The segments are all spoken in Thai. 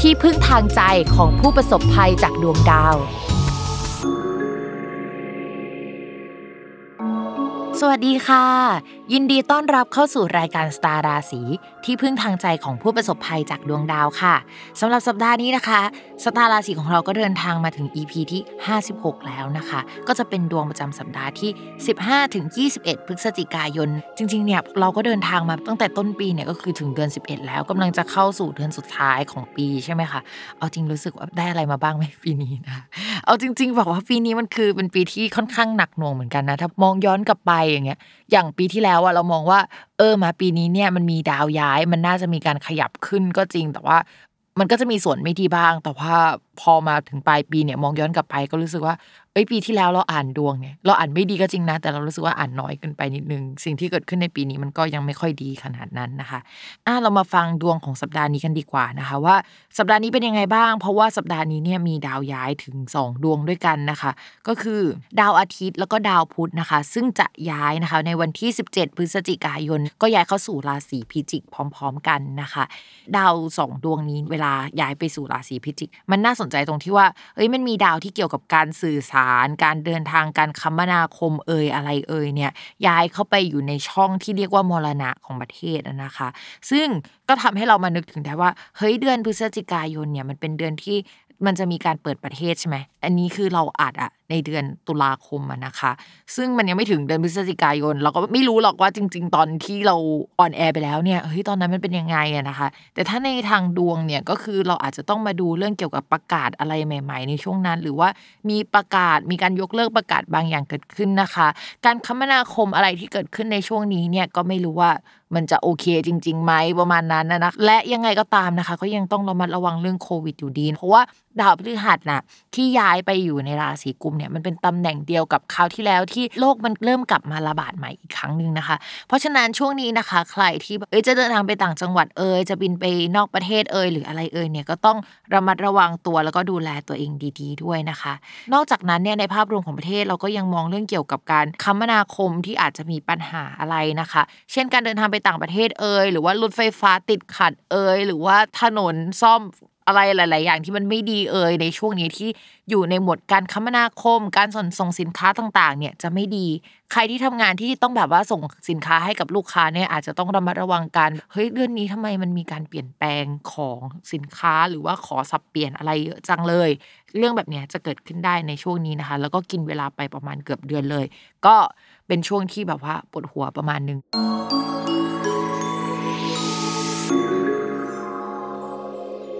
ที่พึ่งทางใจของผู้ประสบภัยจากดวงดาว สวัสดีค่ะ ยินดีต้อนรับเข้าสู่รายการสตาร์ราศีที่พึ่งทางใจของผู้ประสบภัยจากดวงดาวค่ะสำหรับสัปดาห์นี้นะคะ สตาร์ราศีของเราก็เดินทางมาถึง EP ที่ 56 แล้วนะคะ ก็จะเป็นดวงประจำสัปดาห์ที่ 15 ถึง 21 พฤศจิกายน จริงๆเนี่ยเราก็เดินทางมาตั้งแต่ต้นปีเนี่ยก็คือถึงเดือน 11 แล้วกำลังจะเข้าสู่เดือนสุดท้ายของปีใช่ไหมคะเอาจริงรู้สึกว่าได้อะไรมาบ้างไหมปีนี้นะ เอาจริง ๆ บอกว่าปีนี้มันคือเป็นปีที่ค่อนข้างหนักหน่วงเหมือนกันนะถ้ามองย้อนกลับไปอย่างเงี้ย อย่างปีที่แล้วอะเรามองว่า เออมาปีนี้เนี่ยมันมีดาวย้าย มันน่าจะมีการขยับขึ้นก็จริง แต่ว่ามันก็จะมีส่วนไม่ดีบ้าง แต่ว่าพอมาถึงปลายปีเนี่ยมองย้อนกลับไปก็รู้สึกว่าเอ้ยปีที่แล้วเราอ่านดวงเนี่ยเราอ่านไม่ดีก็จริงนะ แต่เรารู้สึกว่าอ่านน้อยเกินไปนิดนึง สิ่งที่เกิดขึ้นในปีนี้มันก็ยังไม่ค่อยดีขนาดนั้นนะคะอะเรามาฟังดวงของสัปดาห์นี้กันดีกว่านะคะ ว่าสัปดาห์นี้เป็นยังไงบ้าง เพราะว่าสัปดาห์นี้เนี่ยมีดาวย้ายถึง 2 ดวงด้วยกันนะคะ ก็คือดาวอาทิตย์แล้วก็ดาวพุธนะคะ ซึ่งจะย้ายนะคะในวันที่ 17 พฤศจิกายน ก็ย้ายเข้าสู่ราศีพิจิกพร้อม ๆ กันนะคะ ดาวสองดวงนี้เวลาย้ายไปสู่ราศีพิจิก มันน่าสนใจตรงที่ว่าเอ้ยมันมีดาวที่เกี่ยวกับการสื่อสาร การเดินทางการคมนาคมเอ่ยอะไรเอ่ยเนี่ยย้ายเข้าไปอยู่ในช่องที่เรียกว่ามรณะของประเทศนะคะ ซึ่งก็ทำให้เรามานึกถึงได้ว่าเฮ้ยเดือนพฤศจิกายนเนี่ยมันเป็นเดือนที่มันจะมีการเปิดประเทศใช่ไหม อันนี้คือเราอัดอะ ในเดือนตุลาคมนะคะ ซึ่งมันยังไม่ถึงเดือนพฤศจิกายน เราก็ไม่รู้หรอกว่าจริง ๆ ตอนที่เราon air ไปแล้วเนี่ยเฮ้ยตอนนั้นมันเป็นยังไงอะนะคะ แต่ถ้าในทางดวงเนี่ยก็คือเราอาจจะต้องมาดูเรื่องเกี่ยวกับประกาศอะไรใหม่ ๆ ในช่วงนั้น หรือว่ามีประกาศมีการยกเลิกประกาศบางอย่างเกิดขึ้นนะคะ การคมนาคมอะไรที่เกิดขึ้นในช่วงนี้เนี่ยก็ไม่รู้ว่ามันจะโอเคจริงๆไหมประมาณนั้นนะและยังไงก็ตามนะคะ ก็ยังต้องระมัดระวังเรื่องโควิดอยู่ดี เพราะว่าดาวพฤหัสน่ะที่ย้ายไปอยู่ในราศีกุมภ์เนี่ยมันเป็นตำแหน่งเดียวกับคราวที่แล้วที่โรคมันเริ่มกลับมาระบาดใหม่อีกครั้งหนึ่งนะคะ เพราะฉะนั้นช่วงนี้นะคะ ใครที่เอ้ยจะเดินทางไปต่างจังหวัดเอ่ยจะบินไปนอกประเทศเอ่ยหรืออะไรเอ่ยเนี่ยก็ต้องระมัดระวังตัวแล้วก็ดูแลตัวเองดี ๆ ด้วยนะคะ นอกจากนั้นเนี่ยในภาพรวมของประเทศเราก็ยังมองเรื่องเกี่ยวกับการคมนาคมที่อาจจะมีปัญหาอะไรนะคะ เช่นการเดินทางไปต่างประเทศเอ่ยหรือว่ารถไฟฟ้าติดขัดเอ่ยหรือว่าถนนซ่อม อะไรหลาย ๆ อย่างที่มันไม่ดีเอ่ยในช่วงนี้ที่อยู่ในหมวดการคมนาคม การส่งส่งสินค้าต่าง ๆ เนี่ยจะไม่ดี ใครที่ทำงานที่ต้องแบบว่าส่งสินค้าให้กับลูกค้าเนี่ยอาจจะต้องระมัดระวังกันเฮ้ยเดือนนี้ทำไมมันมีการเปลี่ยนแปลงของสินค้าหรือว่าขอสับเปลี่ยนอะไรเยอะจังเลย เรื่องแบบนี้จะเกิดขึ้นได้ในช่วงนี้นะคะ แล้วก็กินเวลาไปประมาณเกือบเดือนเลย ก็เป็นช่วงที่แบบว่าปวดหัวประมาณนึง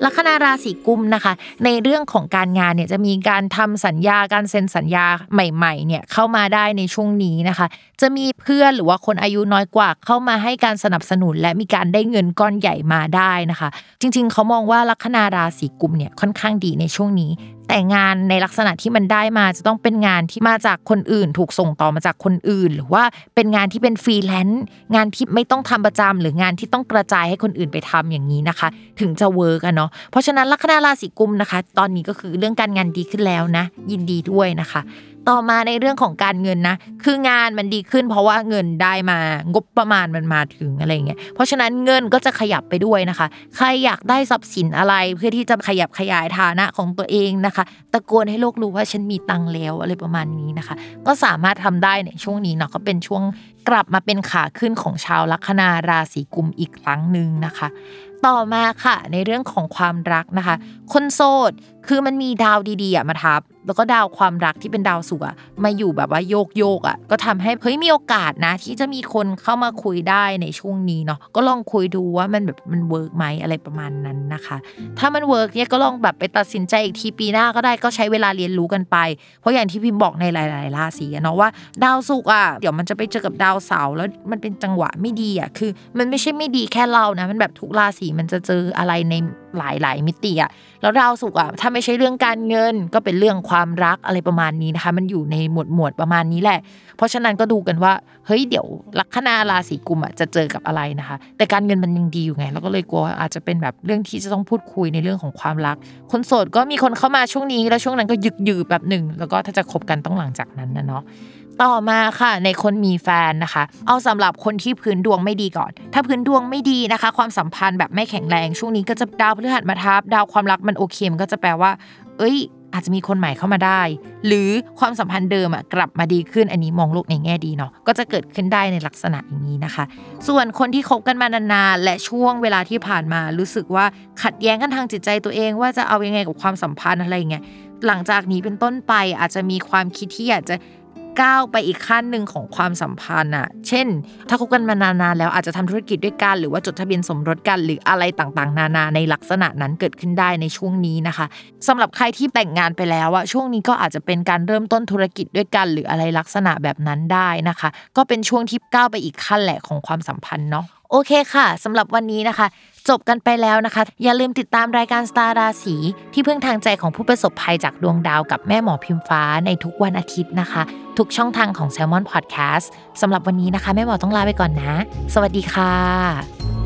ลัคนาราศีกุมนะคะ ในเรื่องของการงานเนี่ยจะมีการทำสัญญาการเซ็นสัญญาใหม่ๆเนี่ยเข้ามาได้ในช่วงนี้นะคะ จะมีเพื่อนหรือว่าคนอายุน้อยกว่าเข้ามาให้การสนับสนุน และมีการได้เงินก้อนใหญ่มาได้นะคะ จริง ๆ เขามองว่าลัคนาราศีกุมภ์เนี่ยค่อนข้างดีในช่วงนี้ แต่งานในลักษณะที่มันได้มาจะต้องเป็นงานที่มาจากคนอื่น ถูกส่งต่อมาจากคนอื่น หรือว่าเป็นงานที่เป็นฟรีแลนซ์งานที่ไม่ต้องทำประจำหรืองานที่ต้องกระจายให้คนอื่นไปทำอย่างนี้นะคะ ถึงจะ work อะเนาะเพราะฉะนั้นลัคนาราศีกุมภ์นะคะ ตอนนี้ก็คือเรื่องการงานดีขึ้นแล้วนะ ยินดีด้วยนะคะต่อมาในเรื่องของการเงินนะ คืองานมันดีขึ้น เพราะว่าเงินได้มางบประมาณมันมาถึงอะไรเงี้ย เพราะฉะนั้นเงินก็จะขยับไปด้วยนะคะ ใครอยากได้ทรัพย์สินอะไรเพื่อที่จะขยับขยายฐานะของตัวเองนะคะ ตะโกนให้โลกรู้ว่าฉันมีตังแล้วอะไรประมาณนี้นะคะ ก็สามารถทำได้ในช่วงนี้เนาะก็เป็นช่วงกลับมาเป็นขาขึ้นของชาวลัคนาราศีกุมอีกครั้งหนึ่งนะคะ ต่อมาค่ะในเรื่องของความรักนะคะ คนโสดคือมันมีดาวดีๆอะมาทับ แล้วก็ดาวความรักที่เป็นดาวศุกร์อะมาอยู่แบบว่าโยกโยกอะก็ทำให้เฮ้ยมีโอกาสนะ ที่จะมีคนเข้ามาคุยได้ในช่วงนี้เนาะก็ลองคุยดูว่ามันแบบมัน work ไหมอะไรประมาณนั้นนะคะ ถ้ามัน work เนี่ยก็ลองแบบไปตัดสินใจอีกทีปีหน้าก็ได้ก็ใช้เวลาเรียนรู้กันไป เพราะอย่างที่พิมพ์บอกในหลายๆราศีเนาะว่า ดาวศุกร์อะเดี๋ยวมันจะไปเจอกับดาวเสาร์แล้วมันเป็นจังหวะไม่ดีอะคือ มันไม่ใช่ไม่ดีแค่เรานะมันแบบทุกราศีมันจะเจออะไรใน หลายๆมิติอะแล้วดาวสุกอะถ้าไม่ใช่เรื่องการเงิน ก็เป็นเรื่องความรักอะไรประมาณนี้นะคะ มันอยู่ในหมวดหมวดประมาณนี้แหละ เพราะฉะนั้นก็ดูกันว่าเฮ้ยเดี๋ยวลัคนาราศีกุมอะจะเจอกับอะไรนะคะ แต่การเงินมันยังดีอยู่ไงเราก็เลยกลัวว่าอาจจะเป็นแบบเรื่องที่จะต้องพูดคุยในเรื่องของความรัก คนโสดก็มีคนเข้ามาช่วงนี้แล้วช่วงนั้นก็ยึกยือแบบหนึ่งแล้วก็ถ้าจะคบกันต้องหลังจากนั้นนะเนาะ ต่อมาค่ะ ในคนมีแฟนนะคะ เอาสำหรับคนที่พื้นดวงไม่ดีก่อน ถ้าพื้นดวงไม่ดีนะคะ ความสัมพันธ์แบบไม่แข็งแรงช่วงนี้ก็จะดาวพฤหัสมาทับดาวความรักมันโอเคมันก็จะแปลว่า เอ้ย อาจจะมีคนใหม่เข้ามาได้ หรือความสัมพันธ์เดิมอะกลับมาดีขึ้นอันนี้มองโลกในแง่ดีเนาะก็จะเกิดขึ้นได้ในลักษณะอย่างนี้นะคะ ส่วนคนที่คบกันมานานๆและช่วงเวลาที่ผ่านมารู้สึกว่าขัดแย้งกันทางจิตใจตัวเอง ว่าจะเอายังไงกับความสัมพันธ์อะไรเงี้ยหลังจากนี้เป็นต้นไปอาจจะมีความคิดที่อยากจะ ก้าวไปอีกขั้นหนึ่งของความสัมพันธ์อะเช่น ถ้าคบกันมานานๆแล้วอาจจะทำธุรกิจด้วยกัน หรือว่าจดทะเบียนสมรสกัน หรืออะไรต่างๆ นานาในลักษณะนั้นเกิดขึ้นได้ในช่วงนี้นะคะสำหรับใครที่แต่งงานไปแล้วอะช่วงนี้ก็อาจจะเป็นการเริ่มต้นธุรกิจด้วยกัน หรืออะไรลักษณะแบบนั้นได้นะคะ ก็เป็นช่วงที่ก้าวไปอีกขั้นแหละของความสัมพันธ์เนาะ โอเคค่ะสำหรับวันนี้นะคะ จบกันไปแล้วนะคะ อย่าลืมติดตามรายการสตาร์ราศีที่พึ่งทางใจของผู้ประสบภัยจากดวงดาวกับแม่หมอพิมฟ้าในทุกวันอาทิตย์นะคะ ทุกช่องทางของ s ซ l m o n Podcast สำหรับวันนี้นะคะ แม่หมอต้องลาไปก่อนนะ สวัสดีค่ะ